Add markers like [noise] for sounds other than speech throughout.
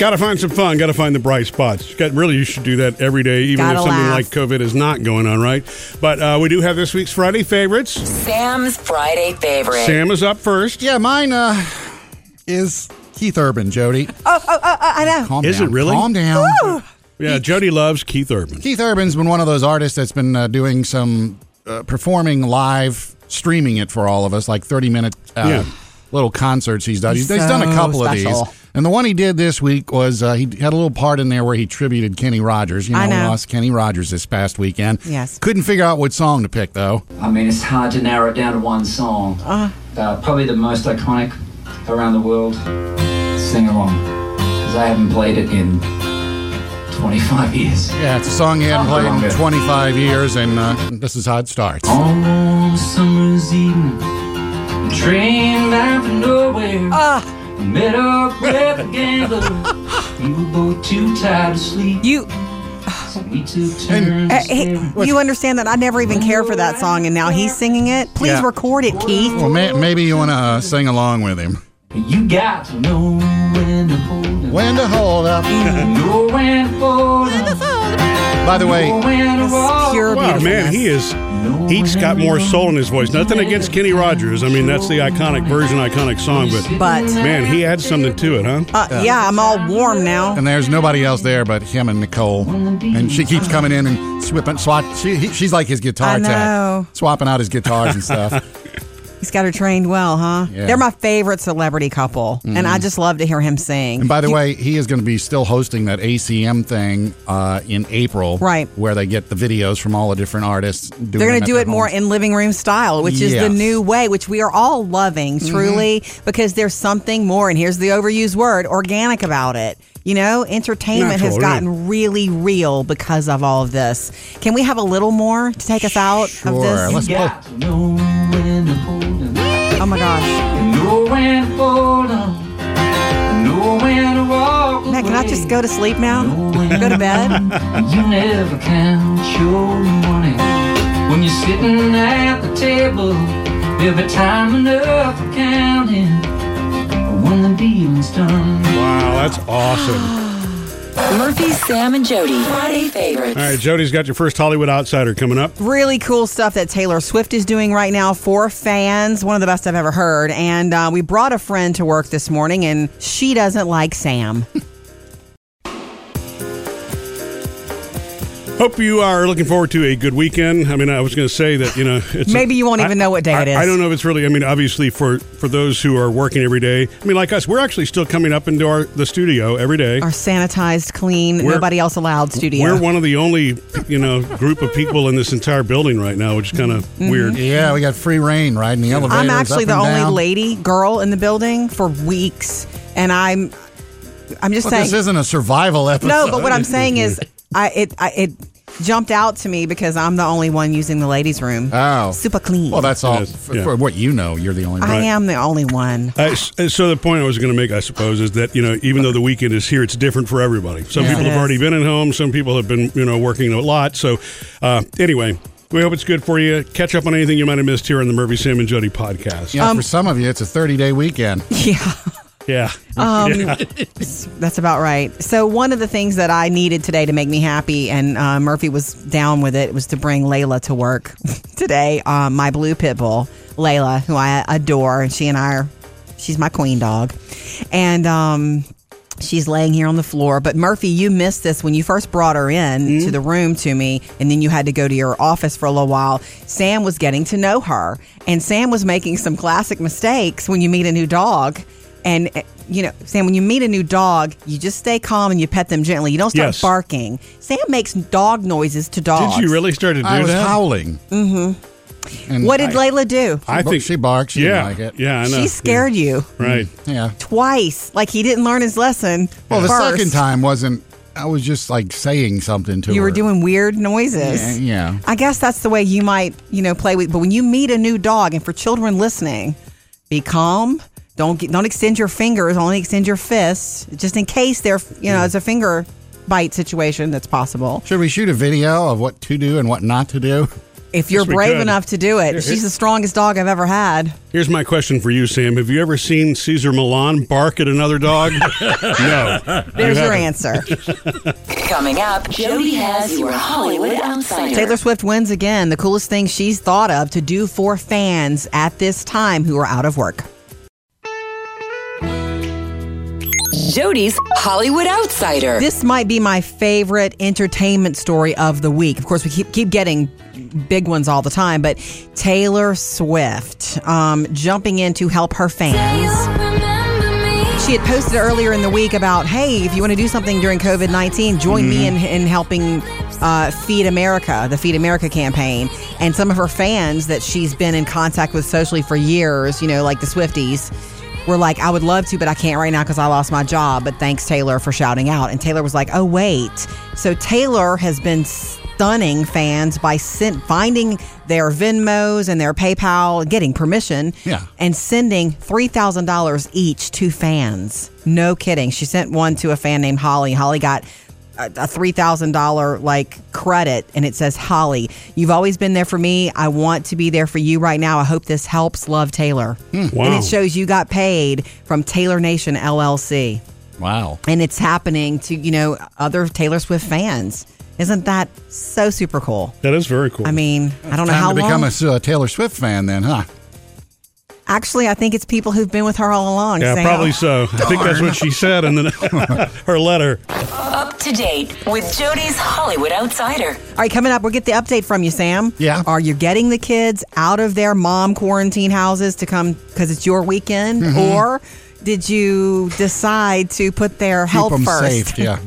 Got to find some fun. Got to find the bright spots. Got, really, you should do that every day, even Gotta if something laugh. like COVID is not going on, right? But uh, we do have this week's Friday favorites. Sam's Friday favorite. Sam is up first. Yeah, mine uh, is Keith Urban, Jody. [laughs] Oh, oh, oh, I know. Calm Is down. it really? Calm down. Yeah, Jody loves Keith Urban. Keith Urban's been one of those artists that's been uh, doing some uh, performing live, streaming it for all of us, like 30 minute uh, Yeah. Little concerts he's done. He's, He's he's done a couple special. of these. And the one he did this week was uh, he had a little part in there where he tributed Kenny Rogers. You know, I we know. lost Kenny Rogers this past weekend. Yes. Couldn't figure out what song to pick, though. I mean, it's hard to narrow it down to one song. Uh, probably the most iconic around the world. Sing along, because I haven't played it in 25 years. Yeah, it's a song he hadn't played in 25 years, and uh, this is how it starts. On summer's evening, the train bound for nowhere. Met up with a gambler. we were both too tired to sleep. You So we took turns. uh, hey, you understand that I never even cared for that song, and now he's singing it. Please Yeah. record it, Keith. Well, may- maybe you want to uh, sing along with him. You got to know when to hold up. When to hold up. Know when to hold up. By the way, Know when to walk. pure Wow, man, he is. Each got more soul in his voice. Nothing against Kenny Rogers. I mean, that's the iconic version, iconic song. But But man, he adds something to it, huh? uh, yeah, I'm all warm now. and there's nobody else there but him and Nicole, and she keeps coming in and swapping. Swap. She, he, she's like his guitar I tech, know. swapping out his guitars and stuff. [laughs] He's got her trained well, huh? Yeah. They're my favorite celebrity couple, and I just love to hear him sing. And by the way, he is going to be still hosting that ACM thing uh, in April, Right. Where they get the videos from all the different artists. Doing They're going to do it more homes. in living room style, which is the new way, which we are all loving truly because there's something more, and here's the overused word, organic about it. You know, entertainment has Natural, right. gotten really real because of all of this. Can we have a little more to take us out of Sure. this? Let's You my gosh. Know when to hold on. Know when to walk Matt, can I just go to sleep now? Know Go to bed? [laughs] You never count your money when you're sitting at the table. There'll be time enough for counting when the dealing's done. Wow, that's awesome. Murphy, Sam, and Jody. Friday favorites. All right, Jody's got your first Hollywood Outsider coming up. really cool stuff that Taylor Swift is doing right now for fans. One of the best I've ever heard. And uh, we brought a friend to work this morning, and she doesn't like Sam. [laughs] Hope you are looking forward to a good weekend. I mean, I was going to say that you know, it's Maybe you won't even know what day I, it is. I don't know if it's really. I mean, obviously for for those who are working every day. I mean, like us, we're actually still coming up into our the studio every day. Our sanitized, clean, We're- nobody else allowed studio. We're one of the only you know group of people in this entire building right now, which is kind of Mm-hmm. weird. Yeah, we got free rein riding the elevators. I'm actually up the and only down. lady girl in the building for weeks, and I'm I'm just Well, saying this isn't a survival episode. no. But what I'm saying is, I it I, it jumped out to me because I'm the only one using the ladies' room. Oh. super clean. Well, that's all. Yes, for, yeah. for what you know, you're the only one. I am the only one. Uh, so the point I was going to make, I suppose, is that you know, even though the weekend is here, it's different for everybody. Some Yeah. people It have already been at home. Some people have been, you know, working a lot. So, uh, anyway, we hope it's good for you. Catch up on anything you might have missed here on the Murphy Sam and Jody podcast. Yeah, Um, for some of you, it's a 30 day weekend. [laughs] Yeah. Yeah. Um, Yeah. [laughs] That's about right. So one of the things that I needed today to make me happy, and uh, Murphy was down with it, was to bring Layla to work [laughs] today. Um, my blue pit bull, Layla, who I adore, and she and I are, she's my queen dog, and um, she's laying here on the floor. But Murphy, you missed this when you first brought her in to the room to me, and then you had to go to your office for a little while. Sam was getting to know her, and Sam was making some classic mistakes when you meet a new dog. And uh, you know, Sam, when you meet a new dog, you just stay calm and you pet them gently. You don't start Yes. barking. Sam makes dog noises to dogs. Did you really start to do I was that? howling. Mm-hmm. And What did I, Layla do? I think she barked. She yeah, didn't like it. yeah, I know. She scared you Right. Yeah. twice. Like he didn't learn his lesson. Well, the first. second time wasn't. I was just like saying something to her. you were doing weird noises. Yeah, yeah. I guess that's the way you might, you know, play with. But when you meet a new dog, and for children listening, be calm. Don't get, don't extend your fingers. Only extend your fists, just in case there, you know, hmm. it's a finger bite situation that's possible. Should we shoot a video of what to do and what not to do? If you're Yes, we brave could. enough to do it, she's the strongest dog I've ever had. Here's my question for you, Sam. Have you ever seen Cesar Millan bark at another dog? [laughs] no. There's You your haven't. answer. [laughs] Coming up, Jody has your Hollywood Outsider. Taylor Swift wins again. The coolest thing she's thought of to do for fans at this time who are out of work. Jody's Hollywood Outsider. This might be my favorite entertainment story of the week. Of course, we keep keep getting big ones all the time, but Taylor Swift um, jumping in to help her fans. She had posted earlier in the week about, hey, if you want to do something during COVID 19, join me in, in helping uh, Feed America, the Feed America campaign. And some of her fans that she's been in contact with socially for years, you know, like the Swifties, were like, I would love to, but I can't right now because I lost my job. But thanks, Taylor, for shouting out. And Taylor was like, oh, wait. So Taylor has been stunning fans by sent, finding their Venmos and their PayPal, getting permission, Yeah. and sending $3,000 each to fans. No kidding. She sent one to a fan named Holly. Holly got a a $3,000 like credit and it says, Holly, you've always been there for me. I want to be there for you right now. I hope this helps. Love Taylor. And Wow. it shows you got paid from Taylor Nation LLC. Wow. And it's happening to, you know, other Taylor Swift fans. Isn't that so super cool? That is very cool. I mean, I don't know Time how to become long. a uh, Taylor Swift fan then, huh? Actually, I think it's people who've been with her all along. yeah, Sam. probably so. I think that's what she said in the, [laughs] her letter. Up to date with Jody's Hollywood Outsider. All right, coming up, we'll get the update from you, Sam. Yeah. Are you getting the kids out of their mom quarantine houses to come because it's your weekend? Mm-hmm. Or did you decide to put their Keep health them first? safe. Yeah.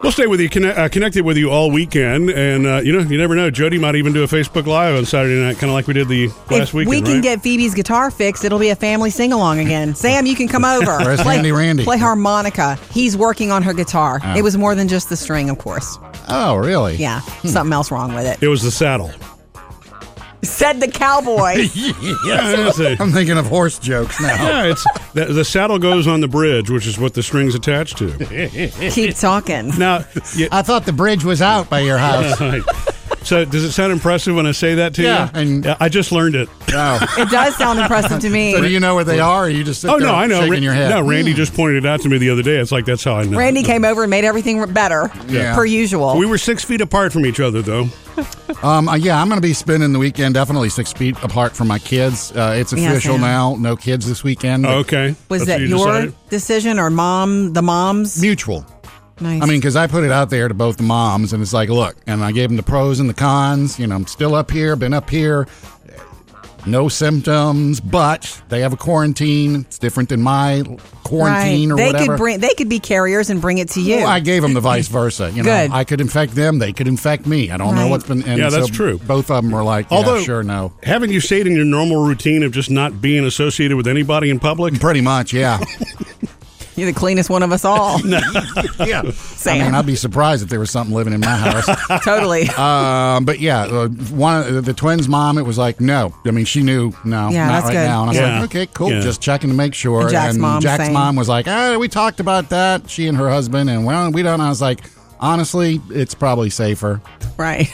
We'll stay with you, conne- uh, connected with you all weekend, and uh, you know, you never know. Jody might even do a Facebook Live on Saturday night, kind of like we did the last if weekend. we can right? get Phoebe's guitar fixed, it'll be a family sing along again. Sam, you can come over. [laughs] Where's play, Handy Randy? Play harmonica. He's working on her guitar. It was more than just the string, of course. Oh, really? Yeah, something else wrong with it. it was the saddle. Said the cowboy. Yeah, that's it. I'm thinking of horse jokes now. Yeah, it's the, the saddle goes on the bridge, which is what the string's attached to. [laughs] Keep talking. Now, yeah, I thought the bridge was out by your house. [laughs] right. so does it sound impressive when I say that to Yeah, you? and- Yeah, I just learned it. Oh. [laughs] It does sound impressive to me. So do you know where they are, or you just sit Oh no, I know. shaking Ra- your head? No, Randy just pointed it out to me the other day. It's like that's how I know. Randy came over and made everything better, Yeah. per usual. We were six feet apart from each other, though. [laughs] Um, uh, yeah, I'm going to be spending the weekend definitely six feet apart from my kids. Uh, it's Yeah, official Sam. now. No kids this weekend. but Okay. Was That's that what you your decided? decision or mom, the mom's? Mutual. Nice. I mean, because I put it out there to both the moms, and it's like, look, and I gave them the pros and the cons. You know, I'm still up here, been up here, no symptoms, but they have a quarantine. It's different than my quarantine right. or they whatever. could bring. They could be carriers and bring it to you. Well, I gave them the vice versa. You know, Good. I could infect them; they could infect me. I don't know what's been. And Yeah, that's so true. Both of them were like, yeah, Although, sure, no, Haven't you stayed in your normal routine of just not being associated with anybody in public? pretty much, yeah, [laughs] You're the cleanest one of us all. [laughs] [laughs] yeah. I Sam. mean, I'd be surprised if there was something living in my house. [laughs] totally. Um, but yeah, uh, one of the twins' mom, it was like, no. I mean, she knew, no, Yeah, not that's right good. now. And I was Yeah. like, okay, cool, Yeah. just checking to make sure. And Jack's mom, Jack's same. mom was like, ah, we talked about that. She and her husband, and well, we don't. I was like, honestly, it's probably safer. right.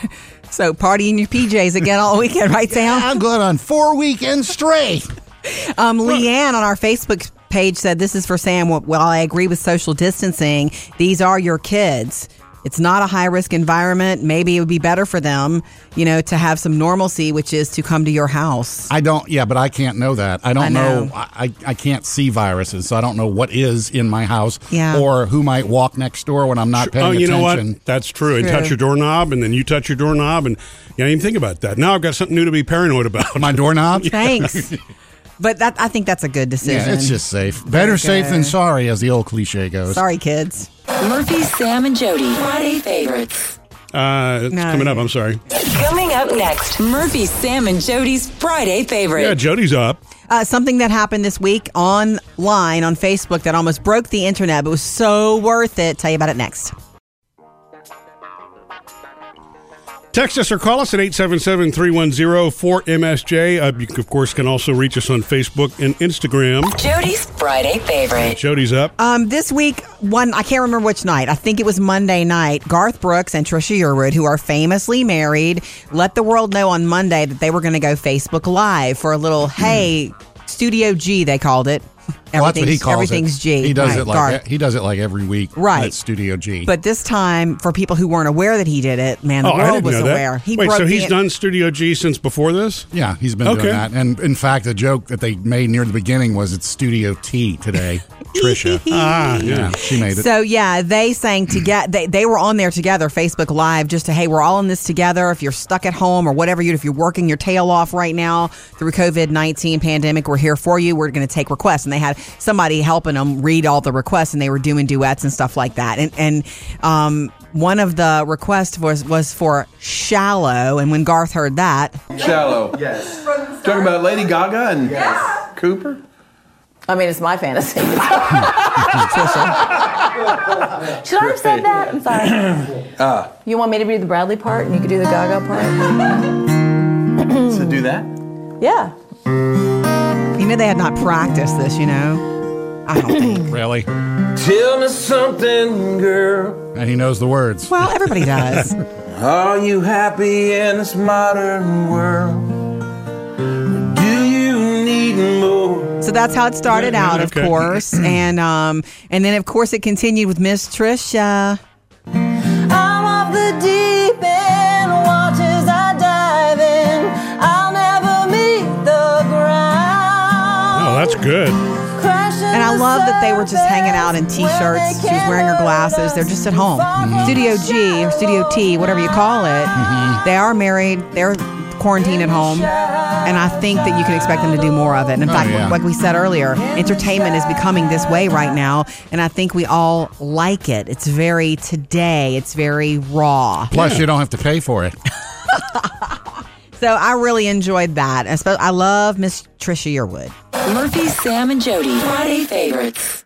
So party in your PJs again all weekend, right, Sam? I'm good on four weekends straight. Um, Leanne on our Facebook page said, This is for Sam. While I agree with social distancing, these are your kids. It's not a high risk environment. Maybe it would be better for them, you know, to have some normalcy, which is to come to your house. I don't, yeah, but I can't know that. I don't I know. know. I, I can't see viruses, so I don't know what is in my house Yeah. or who might walk next door when I'm not paying attention. oh, you attention. know what? That's true. And touch your doorknob, and then you touch your doorknob, and you don't even think about that. Now I've got something new to be paranoid about. My doorknob? Thanks. [laughs] but that I think that's a good decision. Yeah, it's just safe. Better safe than sorry, as the old cliche goes. Sorry, kids. Murphy, Sam, and Jody. Friday favorites. Uh, it's No. coming up. I'm sorry. Coming up next, Murphy, Sam, and Jody's Friday favorite. Yeah, Jody's up. Uh, something that happened this week online on Facebook that almost broke the internet, but was so worth it. Tell you about it next. Text us or call us at 877-310-4MSJ. Uh, you, of course, can also reach us on Facebook and Instagram. Jody's Friday favorite. Jody's up. Um, this week, one I can't remember which night. I think it was Monday night. Garth Brooks and Trisha Yearwood, who are famously married, let the world know on Monday that they were going to go Facebook Live for a little hey Studio G. They called it. Well, that's what he calls everything's it. G. He does Right, it like Garth. he does it like every week. Right. At Studio G. But this time, for people who weren't aware that he did it, man, the oh, I world didn't was know aware. that. He Wait, broke so he's the, done Studio G since before this? yeah, he's been Okay. doing that. And in fact, the joke that they made near the beginning was it's Studio T today. [laughs] Trisha. Ah, yeah. yeah, she made it. So yeah, they sang together. They, they were on there together, Facebook Live, just to hey, we're all in this together. If you're stuck at home or whatever, you if you're working your tail off right now through COVID nineteen pandemic, we're here for you. We're going to take requests, and they had somebody helping them read all the requests, and they were doing duets and stuff like that. And and um, one of the requests was was for "Shallow," and when Garth heard that, Shallow. Yes. Talking about Lady Gaga and Cooper? I mean, it's my fantasy. [laughs] Should I have said that? I'm sorry. [clears throat] you want me to do the Bradley part and you could do the Gaga part? so do that? Yeah. You know, they had not practiced this. You know, I don't think. [coughs] really? Tell me something, girl. And he knows the words. Well, everybody [laughs] does. Are you happy in this modern world? Do you need more? So that's how it started out, of okay. course, [clears throat] and um, and then of course it continued with Miss Trisha. They were just hanging out in t-shirts. She was wearing her glasses. They're just at home. Mm-hmm. Studio G or Studio T, whatever you call it. Mm-hmm. They are married. They're quarantined at home. And I think that you can expect them to do more of it. And in oh, fact, yeah. like we said earlier, entertainment is becoming this way right now. And I think we all like it. It's very today. It's very raw. Plus, you don't have to pay for it. [laughs] So I really enjoyed that. I I love Miss Trisha Yearwood. Murphy, Sam, and Jody. Friday favorites.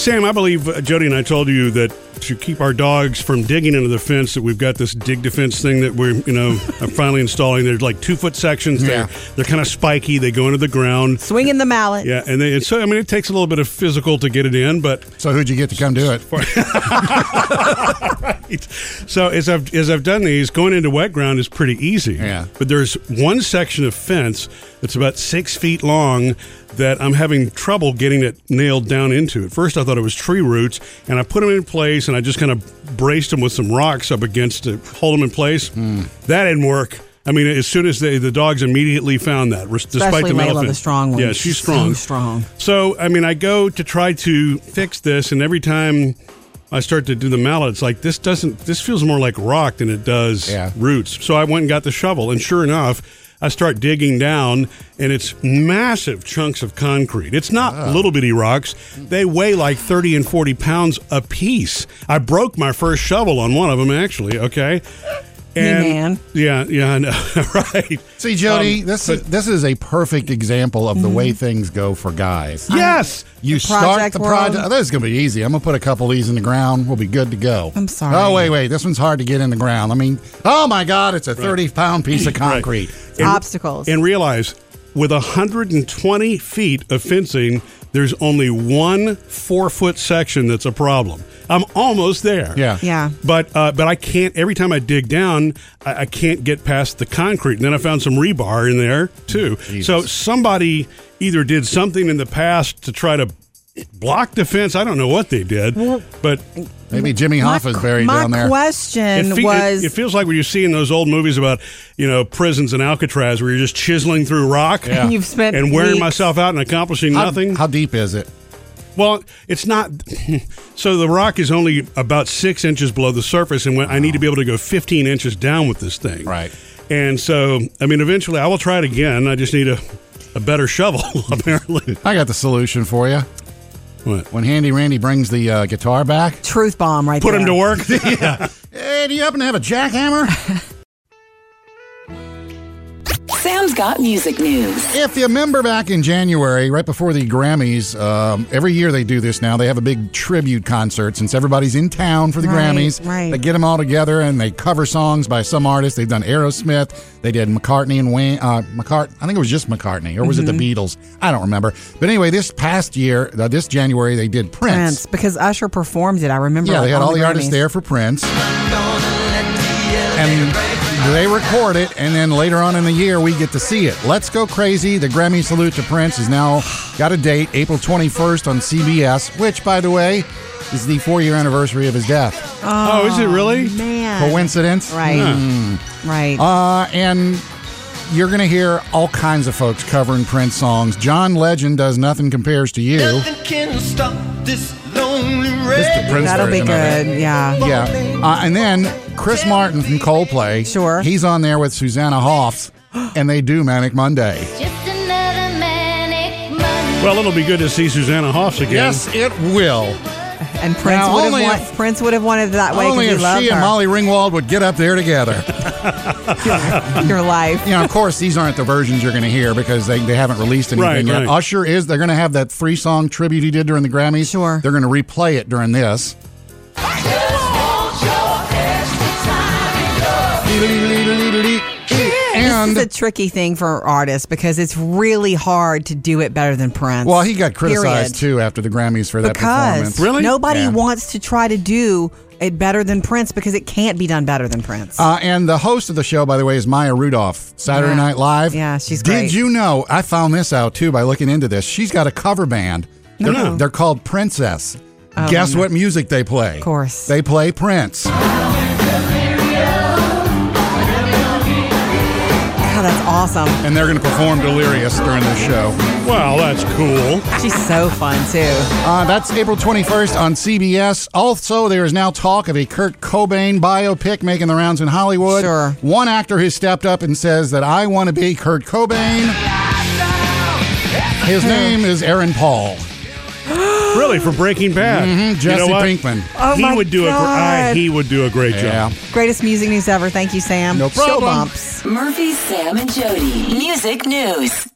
Sam, I believe uh, Jody and I told you that to keep our dogs from digging into the fence, that we've got this dig defense thing that we're, you know, are [laughs] finally installing. There's like two foot sections. Yeah. They're they're kind of spiky. They go into the ground. Swinging the mallet. Yeah, and, they, and so I mean, it takes a little bit of physical to get it in, but So who'd you get to come do it? [laughs] right. So as I've as I've done these, going into wet ground is pretty easy. Yeah. But there's one section of fence that's about six feet long that I'm having trouble getting it nailed down into. At first, I thought it was tree roots, and I put them in place, and I just kind of braced them with some rocks up against to hold them in place. Hmm. That didn't work. I mean, as soon as they, the dogs immediately found that, res- despite Especially the metal Layla, the strong one. Yeah, she's So strong. strong. So, I mean, I go to try to fix this, and every time I start to do the mallet, it's like this doesn't. This feels more like rock than it does Yeah. roots. So I went and got the shovel, and sure enough. I start digging down, and it's massive chunks of concrete. It's not little bitty rocks. They weigh like 30 and 40 pounds a piece. I broke my first shovel on one of them, actually, okay? And, man. Yeah, yeah, I know, [laughs] right. See, Jody, Um, this but- is, this is a perfect example of the way things go for guys. Yes! You start the world. project. Oh, this is going to be easy. I'm going to put a couple of these in the ground. We'll be good to go. I'm sorry. Oh, wait, wait. This one's hard to get in the ground. I mean, oh my God, it's a 30 pound piece of [clears throat] Right. concrete. And- Obstacles. And realize with 120 feet of fencing, there's only one four foot section that's a problem. I'm almost there. Yeah. Yeah. But uh, but I can't. Every time I dig down, I, I can't get past the concrete. And then I found some rebar in there too. Jesus. So somebody either did something in the past to try to block the fence. I don't know what they did, but Maybe Jimmy Hoffa's buried my down there. My question it, fe- was it, it feels like when you see in those old movies about you know prisons in Alcatraz where you're just chiseling through rock Yeah. [laughs] you've spent and wearing weeks- myself out and accomplishing how, nothing. How deep is it? well, it's not. [laughs] so the rock is only about six inches below the surface, and when, I need to be able to go 15 inches down with this thing. Right. And so, I mean, eventually I will try it again. I just need a, a better shovel, [laughs] apparently. I got the solution for you. What? When Handy Randy brings the uh, guitar back, truth bomb right Put there. him to work. [laughs] [laughs] hey, do you happen to have a jackhammer? [laughs] Sam's got music news. If you remember back in January, right before the Grammys, um, every year they do this now. They have a big tribute concert since everybody's in town for the Right, Grammys. right. They get them all together and they cover songs by some artists. They've done Aerosmith. They did McCartney and Wayne. Uh, McCart- I think it was just McCartney, or was it the Mm-hmm. Beatles? I don't remember. But anyway, this past year, uh, this January, they did Prince. Prince, because Usher performed it. I remember. Yeah, they had all the, Grammys. artists there for Prince. And they record it, and then later on in the year, we get to see it. Let's Go Crazy, the Grammy Salute to Prince, is now got a date, April 21st on CBS, which, by the way, is the four year anniversary of his death. Oh, is it really? Man, Coincidence? Right, right. Uh, and you're going to hear all kinds of folks covering Prince songs. John Legend does Nothing Compares to You. Nothing can stop this lonely This rain. Prince That'll be version of it. good. Yeah. Yeah. Uh, and then Chris Martin from Coldplay. Sure. He's on there with Susanna Hoffs, and they do Manic Monday. Just another manic Monday. Well, it'll be good to see Susanna Hoffs again. Yes, it will. And Prince Now, would only have want, if- Prince would have wanted it that way Only because if loved she her. and Molly Ringwald would get up there together. [laughs] Your life. you know, of course, these aren't the versions you're going to hear because they, they haven't released anything Right, yet. right. Usher is. They're going to have that three song tribute he did during the Grammys. Sure. They're going to replay it during this. And this is a tricky thing for artists because it's really hard to do it better than Prince. well, he got criticized Period. too after the Grammys for that because performance. Really? nobody Yeah. wants to try to do it better than Prince because it can't be done better than Prince. Uh, and the host of the show, by the way, is Maya Rudolph, Saturday Yeah. Night Live. Yeah, she's great. Did great. you know? I found this out too by looking into this. She's got a cover band. They're, No. they're called Princess. Guess what music they play? Of course. They play Prince. Awesome. And they're going to perform Delirious during the show. Well, that's cool. She's so fun too. Uh, that's April 21st on CBS. Also, there is now talk of a Kurt Cobain biopic making the rounds in Hollywood. Sure. One actor has stepped up and says that I want to be Kurt Cobain. His name is Aaron Paul. Really, for Breaking Bad. Mhm, You Jesse know what? Pinkman. Oh he my would do a gr- I, God. he would do a great Yeah. job. Greatest music news ever. Thank you, Sam. No Show problem. bumps. Murphy, Sam, and Jody. Music news.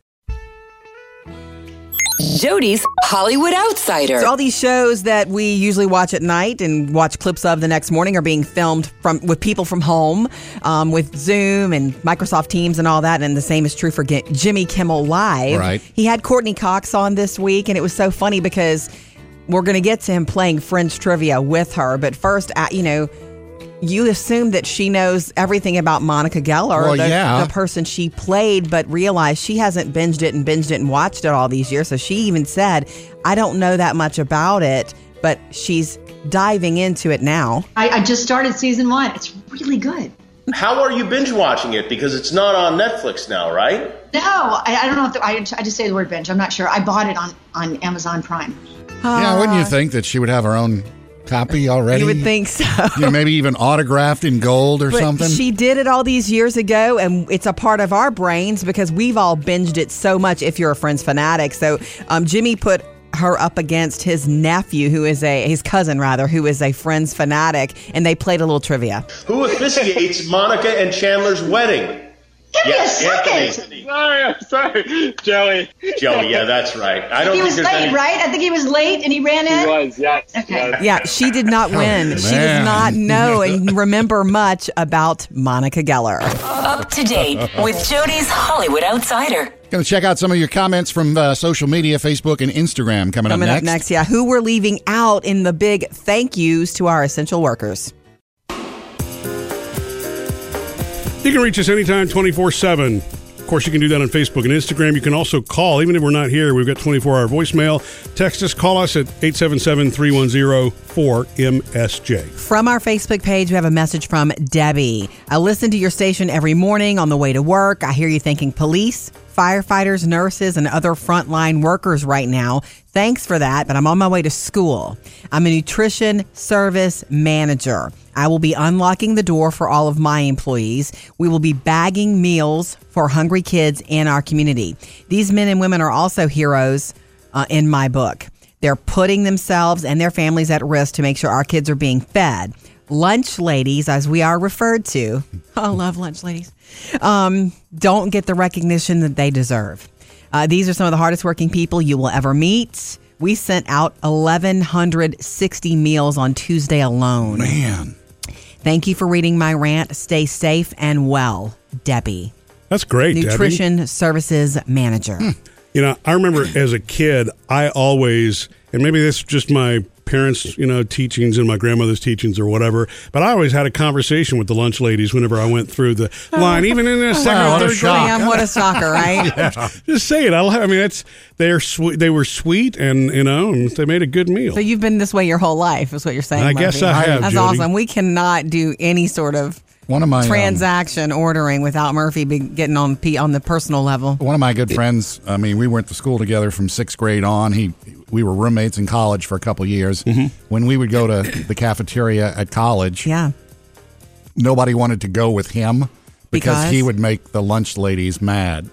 Jody's Hollywood Outsider. So all these shows that we usually watch at night and watch clips of the next morning are being filmed from with people from home, um, with Zoom and Microsoft Teams and all that. And the same is true for G- Jimmy Kimmel Live. Right. He had Courteney Cox on this week, and it was so funny because we're going to get to him playing French trivia with her. But first, you know. You assume that she knows everything about Monica Geller, Well, the, yeah. the person she played, but realized she hasn't binged it and binged it and watched it all these years. So she even said, I don't know that much about it, but she's diving into it now. I, I just started season one. It's really good. How are you binge watching it? Because it's not on Netflix now, right? No, I, I don't know if the, I, I just say the word binge. I'm not sure. I bought it on, on Amazon Prime. Yeah, wouldn't you ah. think that she would have her own copy already? You would think so. [laughs] You know, maybe even autographed in gold or But something. she did it all these years ago, and it's a part of our brains because we've all binged it so much. If you're a Friends fanatic, so um, Jimmy put her up against his nephew, who is a his cousin rather, who is a Friends fanatic, and they played a little trivia. Who officiates Monica and Chandler's wedding? Give Yes, me a second. Anthony. Sorry, I'm sorry, Joey. Joey, yeah, that's right. I don't He think was there's late, any. right? I think he was late and he ran in. He was, yes. Okay. yes. Yeah, she did not win. she does not know and [laughs] remember much about Monica Geller. Up to date with Jody's Hollywood Outsider. Going to check out some of your comments from uh, social media, Facebook and Instagram coming, Coming up up next. next, yeah, who we're leaving out in the big thank yous to our essential workers. You can reach us anytime, 24 7. Of course, you can do that on Facebook and Instagram. You can also call, even if we're not here, we've got 24 hour voicemail. Text us, call us at 877 310 4MSJ. From our Facebook page, we have a message from Debbie. I listen to your station every morning on the way to work. I hear you thanking police, firefighters, nurses, and other frontline workers right now. Thanks for that, but I'm on my way to school. I'm a nutrition service manager. I will be unlocking the door for all of my employees. We will be bagging meals for hungry kids in our community. These men and women are also heroes uh, in my book. They're putting themselves and their families at risk to make sure our kids are being fed. lunch ladies, as we are referred to, [laughs] I love lunch ladies, um, don't get the recognition that they deserve. Uh, these are some of the hardest working people you will ever meet. We sent out 1,160 meals on Tuesday alone. Man. Thank you for reading my rant. Stay safe and well, Debbie. That's great, Debbie. Nutrition Services Manager. Hmm. You know, I remember as a kid, I always, and maybe this is just my parents, you know, teachings and my grandmother's teachings or whatever, but I always had a conversation with the lunch ladies whenever I went through the line, even in the second Wow, or what a third shock. grade. Damn, what a shocker, right? [laughs] Just say it. I'll I mean, it's they're sweet. They were sweet, and you know, and they made a good meal. So you've been this way your whole life, is what you're saying. I guess I have, That's Jody. awesome. We cannot do any sort of One of my um, transaction ordering without Murphy be getting on P on the personal level. One of my good friends. I mean, we went to school together from sixth grade on. He, we were roommates in college for a couple years. Mm-hmm. When we would go to the cafeteria at college, Yeah. nobody wanted to go with him because, Because? he would make the lunch ladies mad.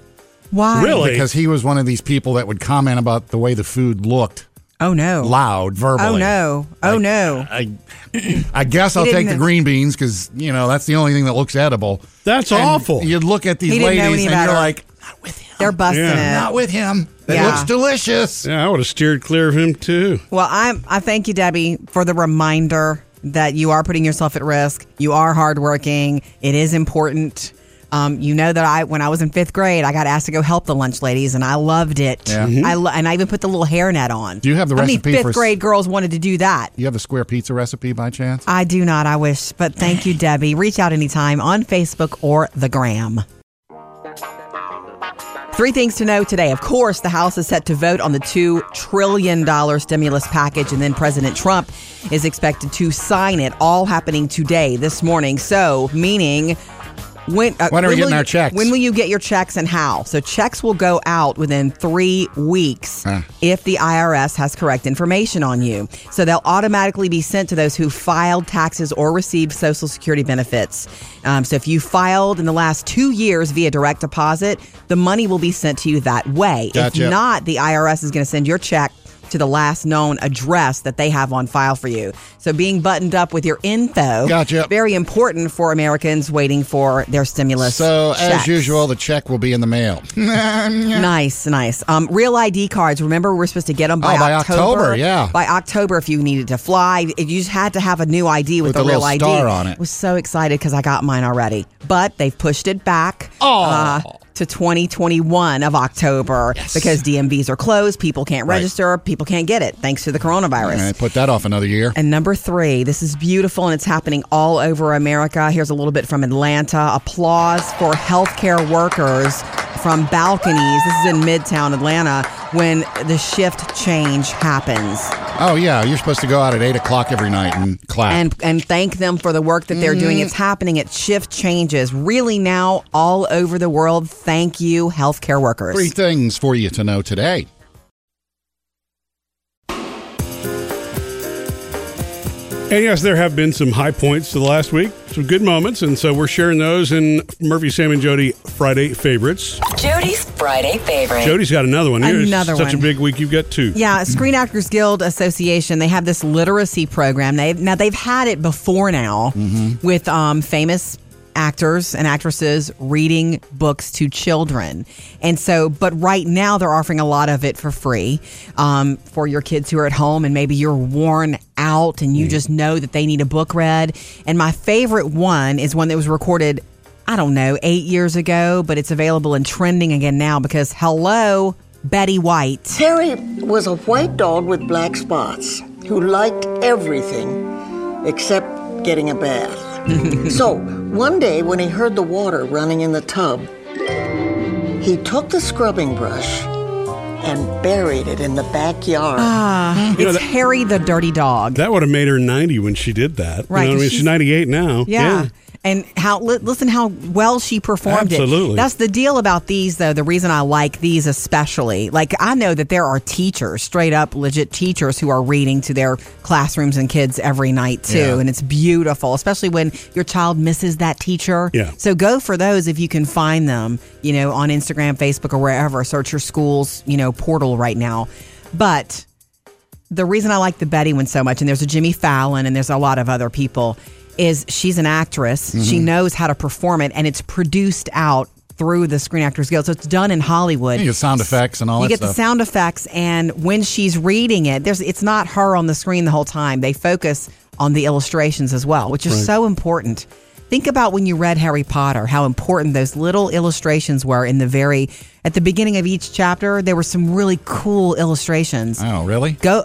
Why? Really? Because he was one of these people that would comment about the way the food looked Oh no. loud, verbally. Oh no. Oh no. I, I guess I'll take didn't- the green beans because you know that's the only thing that looks edible. That's And awful. You'd look at these He didn't know ladies and you're better. like, They're busting Yeah. it. not with him. It Yeah. looks delicious. yeah, I would have steered clear of him too. Well, I'm I thank you, Debbie, for the reminder that you are putting yourself at risk. You are hardworking. It is important. Um, you know that I, when I was in fifth grade, I got asked to go help the lunch ladies, and I loved it. Yeah. I lo- and I even put the little hairnet on. Do you have the How many recipe fifth for s- grade girls wanted to do that? You have a square pizza recipe by chance? I do not. I wish, but thank you, Debbie. Reach out anytime on Facebook or the Gram. Three things to know today. Of course, the House is set to vote on the $2 trillion stimulus package, and then President Trump is expected to sign it, all happening today, this morning. So, meaning. When, uh, When are we getting you- our checks? When will you get your checks and how? So checks will go out within three weeks if the IRS has correct information on you. So they'll automatically be sent to those who filed taxes or received Social Security benefits. Um, so if you filed in the last two years via direct deposit, the money will be sent to you that way. Gotcha. If not, the IRS is going to send your check to the last known address that they have on file for you. So being buttoned up with your info, Gotcha. very important for Americans waiting for their stimulus. So, as usual, the check will be in the mail. [laughs] Nice, nice. Um, real ID cards. Remember, we're supposed to get them by, Oh, by October, yeah. By October, if you needed to fly, you just had to have a new ID with, With a real ID. on it. I Was so excited because I got mine already, but they've pushed it back uh, to 2021 of October because DMVs are closed. People can't Right. register. People can't get it thanks to the coronavirus. Right, put that off another year. And number three, this is beautiful and it's happening all over America. Here's a little bit from Atlanta. Applause for healthcare workers from balconies. This is in Midtown Atlanta when the shift change happens. Oh, yeah, you're supposed to go out at 8 o'clock every night and clap. And and thank them for the work that they're doing. Mm. It's happening at shift changes. Really now all over the world. Thank you, healthcare workers. Three things for you to know today. And yes, there have been some high points to the last week, some good moments, and so we're sharing those in Murphy, Sam, and Jody Friday favorites. Jody's Friday favorite. Jody's got another one. Here's Another such a big week. You've got two. Yeah, Screen Actors Guild Association. They have this literacy program. They now they've had it before now with um, famous actors and actresses reading books to children, and so but right now they're offering a lot of it for free um, for your kids who are at home and maybe you're worn out and you just know that they need a book read. And my favorite one is one that was recorded. I don't know, eight years ago, but it's available and trending again now because hello, Betty White. Terry was a white dog with black spots who liked everything except getting a bath. [laughs] so, one day when he heard the water running in the tub, he took the scrubbing brush and buried it in the backyard. Ah, You know it's that- Harry the dirty dog. That would have made her 90 when she did that. Right, You know what I 'cause mean, she's she's- 98 now. yeah. And how li- listen how well she performed Absolutely. it. That's the deal about these though. The reason I like these especially, like I know that there are teachers, straight up legit teachers who are reading to their classrooms and kids every night too, Yeah. and it's beautiful, especially when your child misses that teacher. Yeah. So go for those if you can find them, you know, on Instagram, Facebook, or wherever. Search your school's, you know, portal right now. But the reason I like the Betty one so much, and there's a Jimmy Fallon and there's a lot of other people, is she's an actress. She Mhm. knows how to perform it, and it's produced out through the Screen Actors Guild. So it's done in Hollywood. You get sound effects and all you that get stuff. the sound effects, and when she's reading it, there's it's not her on the screen the whole time. They focus on the illustrations as well, which is Right. so important. Think about when you read Harry Potter, how important those little illustrations were in the very at the beginning of each chapter. There were some really cool illustrations. Oh, really? Go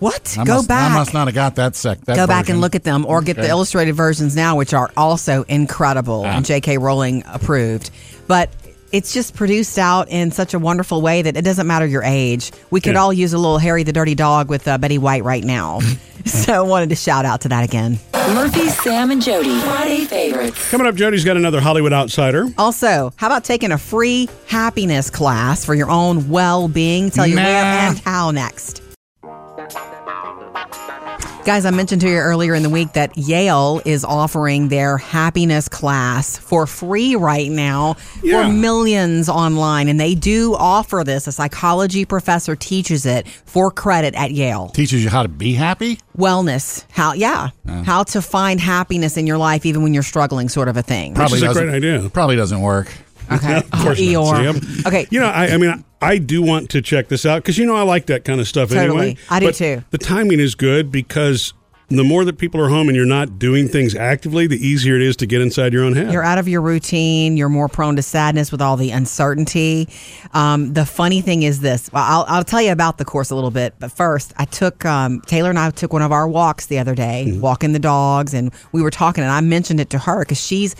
what? I Go must, back. I must not have got that sec. That Go back and look at them or get the illustrated versions now, which are also incredible Ah. and J.K. Rowling approved. But it's just produced out in such a wonderful way that it doesn't matter your age. We could Yeah. all use a little Harry the Dirty Dog with uh, Betty White right now. [laughs] so I wanted to shout out to that again. Murphy, Sam, and Jody. Friday favorites. Coming up, Jody's got another Hollywood outsider. Also, how about taking a free happiness class for your own well being? Tell you where and how next. Guys, I mentioned to you earlier in the week that Yale is offering their happiness class for free right now Yeah. for millions online. And they do offer this. A psychology professor teaches it for credit at Yale. Teaches you how to be happy. Wellness. How, yeah. How to find happiness in your life even when you're struggling, sort of a thing. Which is a great idea. Probably doesn't work. Okay. [laughs] of course Oh, not, Eeyore. Sam. Okay. You know, I, I mean, I do want to check this out because you know I like that kind of stuff Totally. anyway. I do But too. The timing is good because the more that people are home and you're not doing things actively, the easier it is to get inside your own head. You're out of your routine. You're more prone to sadness with all the uncertainty. Um, the funny thing is this. I'll, I'll tell you about the course a little bit, but first, I took um, Taylor and I took one of our walks the other day, Mm-hmm. walking the dogs, and we were talking, and I mentioned it to her because she's.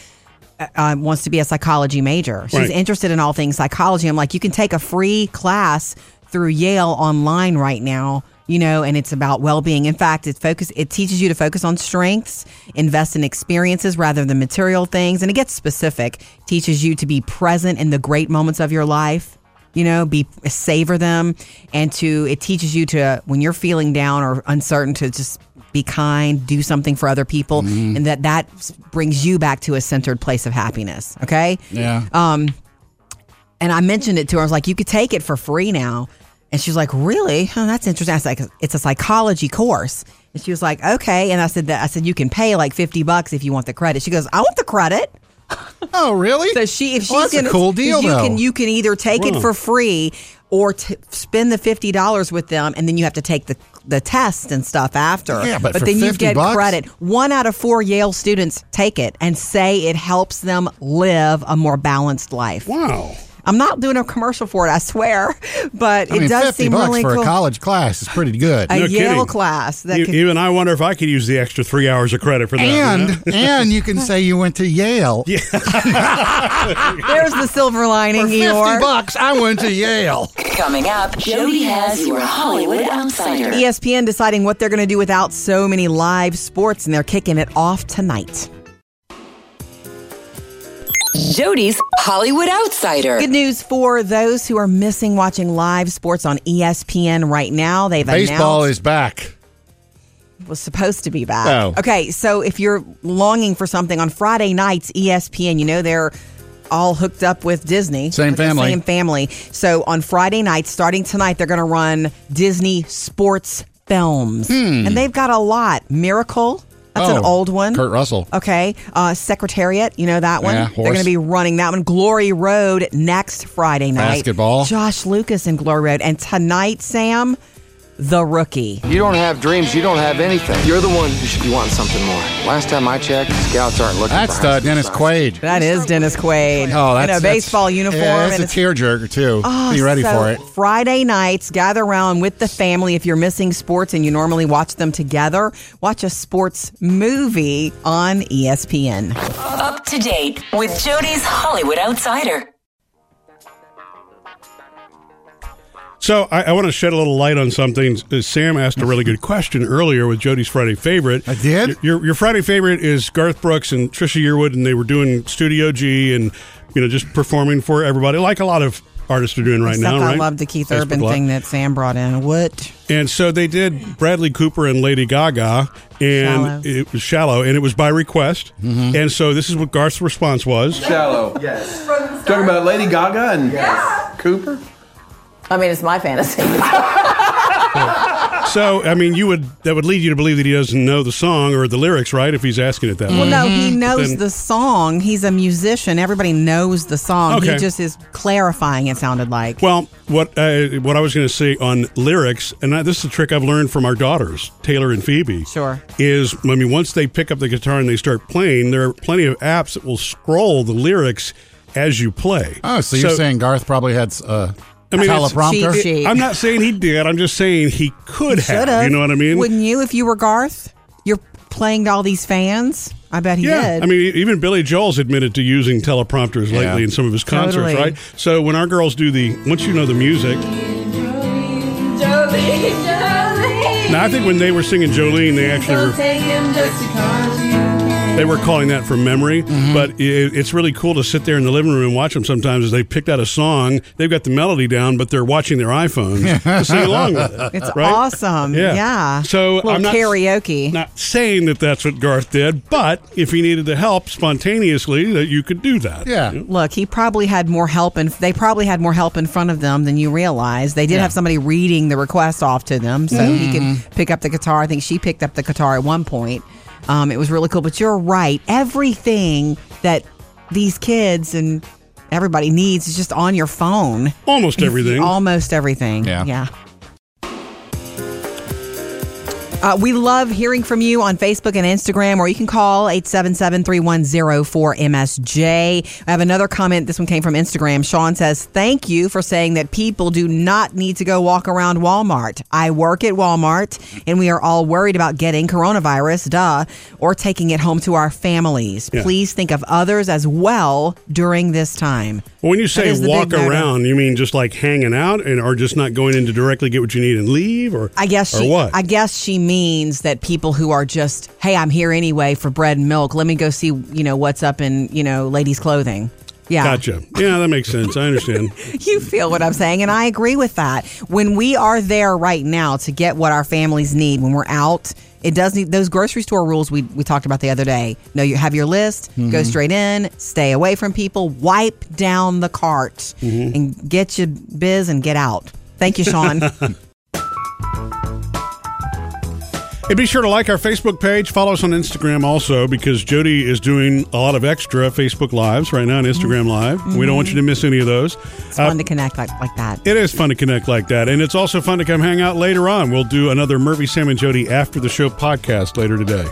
Uh, uh, wants to be a psychology major. She's Right. interested in all things psychology. I'm like, you can take a free class through Yale online right now, you know, and it's about well-being. In fact, it focus it teaches you to focus on strengths, invest in experiences rather than material things, and it gets specific. Teaches you to be present in the great moments of your life. You know, be savor them, and to it teaches you to when you're feeling down or uncertain to just be kind, do something for other people, and that that brings you back to a centered place of happiness. Okay. Yeah. Um, and I mentioned it to her. I was like, you could take it for free now. And she was like, really? Oh, that's interesting. I was like, it's a psychology course. And she was like, okay. And I said that I said you can pay like fifty bucks if you want the credit. She goes, I want the credit. [laughs] Oh, really? So she, if she's Well, gonna, cool deal, you though. can you can either take Wow. it for free or t- spend the fifty dollars with them, and then you have to take the the test and stuff after. Yeah, but for then you get bucks? credit. One out of four Yale students take it and say it helps them live a more balanced life. Wow. I'm not doing a commercial for it, I swear, [laughs] but I it mean, does 50 seem bucks really for cool. a college class is pretty good. A No Yale kidding. class that E- could, Even I wonder if I could use the extra three hours of credit for that. you and know? [laughs] and you can say you went to Yale. [laughs] there's the silver lining, For 50 Eeyore. bucks, I went to Yale. Coming up, Jody has your Hollywood outsider. ESPN deciding what they're going to do without so many live sports, and they're kicking it off tonight. Jody's Hollywood outsider. Good news for those who are missing watching live sports on ESPN right now. They've Baseball announced is back. was supposed to be back. Oh. Okay, so if you're longing for something on Friday nights, ESPN, you know they're all hooked up with Disney. Same with family. Same family. So on Friday nights, starting tonight, they're going to run Disney sports films, hmm. and they've got a lot. Miracle. That's an. Oh, old one. Kurt Russell. Okay. Uh, Secretariat, you know that one? Yeah, They're going to be running that one. Glory Road next Friday night. Basketball. Josh Lucas in Glory Road. And tonight, Sam, The Rookie. You don't have dreams, you don't have anything. You're the one who should be wanting something more. Last time I checked, scouts aren't looking That's for high uh, Dennis stars. Quaid. That is Dennis Quaid. Oh, that's in a that's- baseball uniform. Yeah, and that's a tearjerker too. Oh, Be ready so for it. Friday nights, gather around with the family. If you're missing sports and you normally watch them together, watch a sports movie on ESPN. Up to date with Jody's Hollywood outsider. So I, I want to shed a little light on something. Uh, Sam asked a really good question earlier with Jody's Friday favorite. I did? Your, your your Friday favorite is Garth Brooks and Trisha Yearwood, and they were doing Studio G and you know just performing for everybody, like a lot of artists are doing right Except now. I right? love the Keith Facebook Urban Live. thing that Sam brought in. What? And so they did Bradley Cooper and Lady Gaga, and Shallow. it was shallow, and it was by request. Mm-hmm. And so this is what Garth's response was. Shallow. Yes. Talking about Lady Gaga and Cooper? I mean, it's my fantasy. [laughs] So, I mean, you would that would lead you to believe that he doesn't know the song or the lyrics, right? If he's asking it that Well, way. no, he knows Then- the song. He's a musician. Everybody knows the song. Okay. He just is clarifying. It sounded like. Well, what uh, what I was going to say on lyrics, and I, this is a trick I've learned from our daughters, Taylor and Phoebe. Sure. Is I mean, once they pick up the guitar and they start playing, there are plenty of apps that will scroll the lyrics as you play. Oh, so you're saying Garth probably had uh, I mean, it's- teleprompter? Cheat sheet. I'm not saying he did. I'm just saying he could have. Should've. You know what I mean? Wouldn't you if you were Garth? You're playing to all these fans. I bet he yeah, did. I mean, even Billy Joel's admitted to using teleprompters lately Yeah. in some of his concerts, Totally. right? So when our girls do the, once you know the music, now I think when they were singing Jolene, they actually were, they were calling that from memory. Mm-hmm. But it, it's really cool to sit there in the living room and watch them. Sometimes as they picked out a song, they've got the melody down, but they're watching their iPhones to sing along with it. [laughs] it's right? awesome. Yeah. Yeah. So Little I'm not karaoke. Not saying that that's what Garth did, but if he needed the help spontaneously, that you could do that. Yeah. Look, he probably had more help, and they probably had more help in front of them than you realize. They did Yeah. have somebody reading the request off to them, so he could pick up the guitar. I think she picked up the guitar at one point. Um, it was really cool. But you're right. Everything that these kids and everybody needs is just on your phone. Almost everything. Almost everything. Yeah. Yeah. Uh, we love hearing from you on Facebook and Instagram, or you can call 877-310-4MSJ. I have another comment. This one came from Instagram. Sean says, thank you for saying that people do not need to go walk around Walmart. I work at Walmart, and we are all worried about getting coronavirus, duh, or taking it home to our families. Yeah. Please think of others as well during this time. Well, when you say walk around, you mean just like hanging out and or just not going in to directly get what you need and leave or I guess or she. what? I guess she means that people who are just, hey, I'm here anyway for bread and milk. Let me go see, you know, what's up in, you know, ladies' clothing. Yeah. Gotcha. Yeah, that makes sense. I understand. [laughs] You feel what I'm saying, and I agree with that. When we are there right now to get what our families need, when we're out, it does need those grocery store rules we, we talked about the other day. No, you have your list, go mm-hmm. straight in, stay away from people, wipe down the cart, mm-hmm. and get your biz and get out. Thank you, Sean. [laughs] And be sure to like our Facebook page. Follow us on Instagram also because Jody is doing a lot of extra Facebook Lives right now on Instagram mm-hmm. Live. We don't want you to miss any of those. it's fun uh, to connect like, like that. It is fun to connect like that. And it's also fun to come hang out later on. We'll do another Murphy, Sam, and Jody after the show podcast later today.